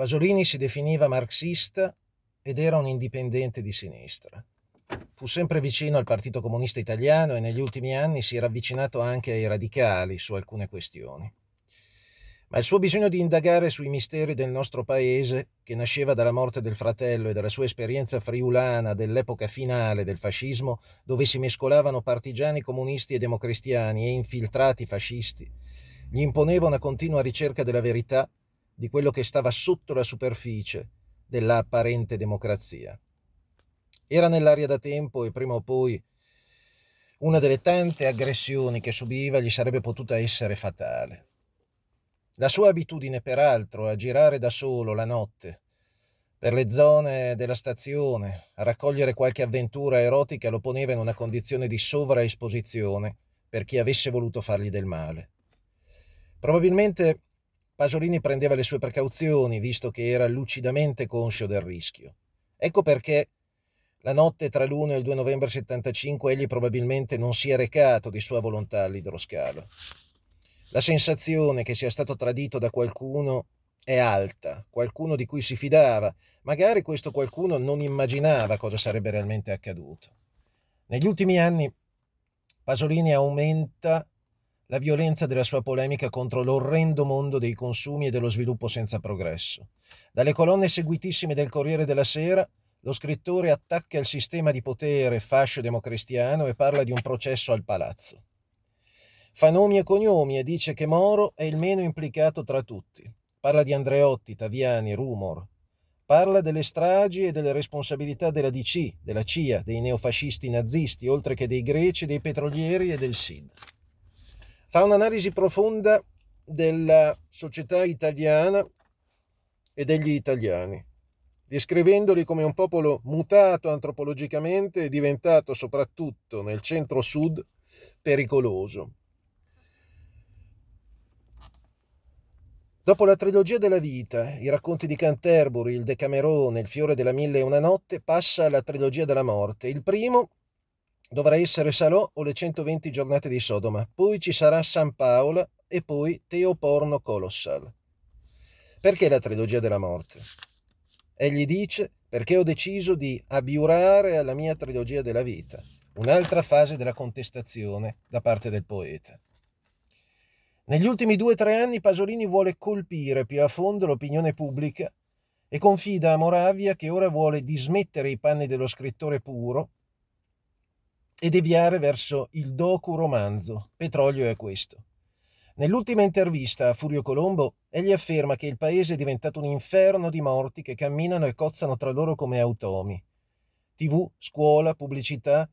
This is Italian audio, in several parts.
Pasolini si definiva marxista ed era un indipendente di sinistra. Fu sempre vicino al Partito Comunista Italiano e negli ultimi anni si era avvicinato anche ai radicali su alcune questioni. Ma il suo bisogno di indagare sui misteri del nostro paese, che nasceva dalla morte del fratello e dalla sua esperienza friulana dell'epoca finale del fascismo, dove si mescolavano partigiani comunisti e democristiani e infiltrati fascisti, gli imponeva una continua ricerca della verità di quello che stava sotto la superficie della apparente democrazia. Era nell'aria da tempo e prima o poi una delle tante aggressioni che subiva gli sarebbe potuta essere fatale. La sua abitudine, peraltro, a girare da solo la notte per le zone della stazione, a raccogliere qualche avventura erotica, lo poneva in una condizione di sovraesposizione per chi avesse voluto fargli del male. Probabilmente Pasolini prendeva le sue precauzioni, visto che era lucidamente conscio del rischio. Ecco perché la notte tra l'1 e il 2 novembre 75 egli probabilmente non si è recato di sua volontà all'idroscalo. La sensazione che sia stato tradito da qualcuno è alta, qualcuno di cui si fidava, magari questo qualcuno non immaginava cosa sarebbe realmente accaduto. Negli ultimi anni Pasolini aumenta la violenza della sua polemica contro l'orrendo mondo dei consumi e dello sviluppo senza progresso. Dalle colonne seguitissime del Corriere della Sera, lo scrittore attacca il sistema di potere fascio democristiano e parla di un processo al palazzo. Fa nomi e cognomi e dice che Moro è il meno implicato tra tutti. Parla di Andreotti, Taviani, Rumor. Parla delle stragi e delle responsabilità della DC, della CIA, dei neofascisti nazisti, oltre che dei greci, dei petrolieri e del SID fa un'analisi profonda della società italiana e degli italiani, descrivendoli come un popolo mutato antropologicamente e diventato soprattutto nel centro-sud pericoloso. Dopo la trilogia della vita, i racconti di Canterbury, il Decamerone, il fiore della mille e una notte, passa alla trilogia della morte. Il primo Dovrà essere Salò o le 120 giornate di Sodoma, poi ci sarà San Paolo e poi Teoporno Colossal. Perché la trilogia della morte? Egli dice perché ho deciso di abiurare alla mia trilogia della vita, un'altra fase della contestazione da parte del poeta. Negli ultimi due o tre anni Pasolini vuole colpire più a fondo l'opinione pubblica e confida a Moravia che ora vuole dismettere i panni dello scrittore puro e deviare verso il docu-romanzo Petrolio è questo. Nell'ultima intervista a Furio Colombo, egli afferma che il paese è diventato un inferno di morti che camminano e cozzano tra loro come automi. TV, scuola, pubblicità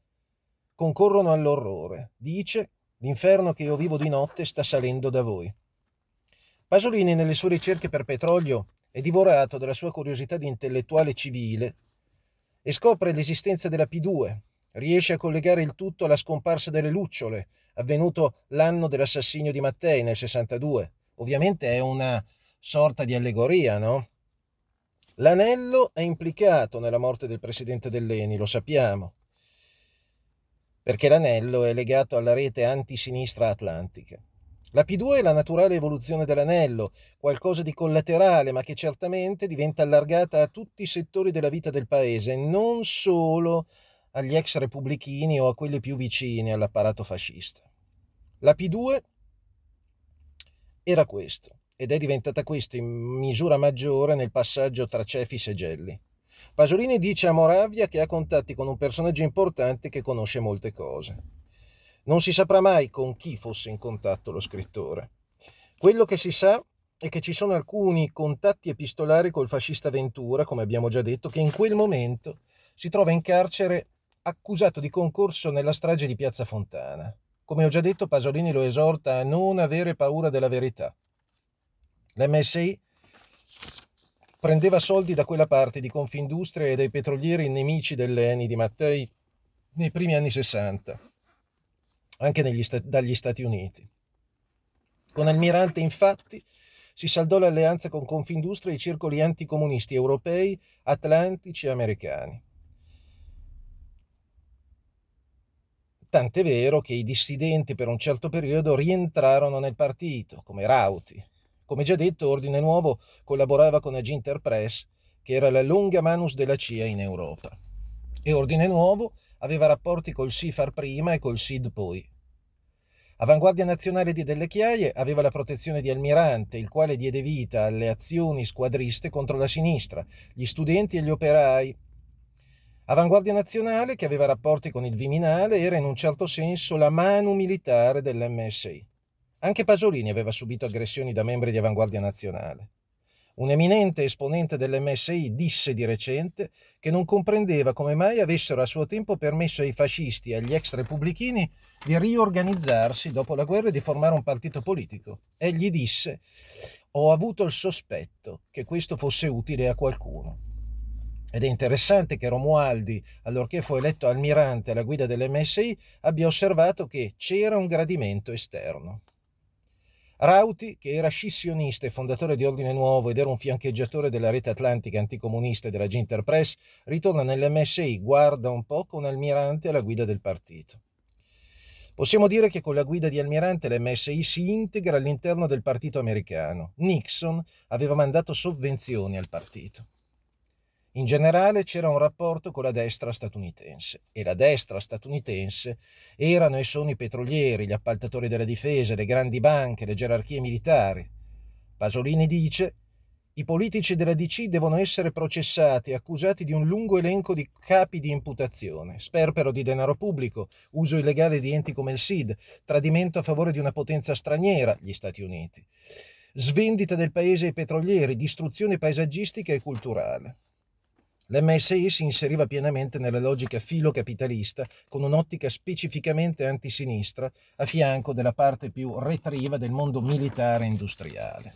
concorrono all'orrore. Dice, l'inferno che io vivo di notte sta salendo da voi. Pasolini nelle sue ricerche per petrolio è divorato dalla sua curiosità di intellettuale civile e scopre l'esistenza della P2, riesce a collegare il tutto alla scomparsa delle lucciole, avvenuto l'anno dell'assassinio di Mattei nel 62. Ovviamente è una sorta di allegoria, no? L'anello è implicato nella morte del presidente dell'ENI, lo sappiamo, perché l'anello è legato alla rete antisinistra atlantica. La P2 è la naturale evoluzione dell'anello, qualcosa di collaterale, ma che certamente diventa allargata a tutti i settori della vita del paese, non solo agli ex repubblichini o a quelli più vicini all'apparato fascista. La P2 era questo ed è diventata questa in misura maggiore nel passaggio tra Cefis e Gelli. Pasolini dice a Moravia che ha contatti con un personaggio importante che conosce molte cose. Non si saprà mai con chi fosse in contatto lo scrittore. Quello che si sa è che ci sono alcuni contatti epistolari col fascista Ventura, come abbiamo già detto, che in quel momento si trova in carcere accusato di concorso nella strage di Piazza Fontana. Come ho già detto, Pasolini lo esorta a non avere paura della verità. L'MSI prendeva soldi da quella parte di Confindustria e dai petrolieri nemici dell'Eni di Mattei nei primi anni 60, anche sta- dagli Stati Uniti. Con Almirante, infatti, si saldò l'alleanza con Confindustria e i circoli anticomunisti europei, atlantici e americani. Tant'è vero che i dissidenti per un certo periodo rientrarono nel partito, come Rauti, Come già detto, Ordine Nuovo collaborava con Aginter Press, che era la longa manus della CIA in Europa. E Ordine Nuovo aveva rapporti col SIFAR prima e col SID poi. Avanguardia Nazionale di Delle Chiaie aveva la protezione di Almirante, il quale diede vita alle azioni squadriste contro la sinistra, gli studenti e gli operai. Avanguardia Nazionale, che aveva rapporti con il Viminale, era in un certo senso la mano militare dell'MSI. Anche Pasolini aveva subito aggressioni da membri di Avanguardia Nazionale. Un eminente esponente dell'MSI disse di recente che non comprendeva come mai avessero a suo tempo permesso ai fascisti e agli ex repubblichini di riorganizzarsi dopo la guerra e di formare un partito politico. Egli disse: Ho avuto il sospetto che questo fosse utile a qualcuno. Ed è interessante che Romualdi, allorché fu eletto almirante alla guida dell'MSI, abbia osservato che c'era un gradimento esterno. Rauti, che era scissionista e fondatore di Ordine Nuovo ed era un fiancheggiatore della rete atlantica anticomunista e della Ginter Press, ritorna nell'MSI, guarda un po' con Almirante alla guida del partito. Possiamo dire che con la guida di Almirante l'MSI si integra all'interno del partito americano. Nixon aveva mandato sovvenzioni al partito. In generale c'era un rapporto con la destra statunitense e la destra statunitense erano e sono i petrolieri, gli appaltatori della difesa, le grandi banche, le gerarchie militari. Pasolini dice i politici della DC devono essere processati e accusati di un lungo elenco di capi di imputazione, sperpero di denaro pubblico, uso illegale di enti come il SID, tradimento a favore di una potenza straniera, gli Stati Uniti, svendita del paese ai petrolieri, distruzione paesaggistica e culturale. L'MSI si inseriva pienamente nella logica filocapitalista con un'ottica specificamente antisinistra a fianco della parte più retriva del mondo militare e industriale.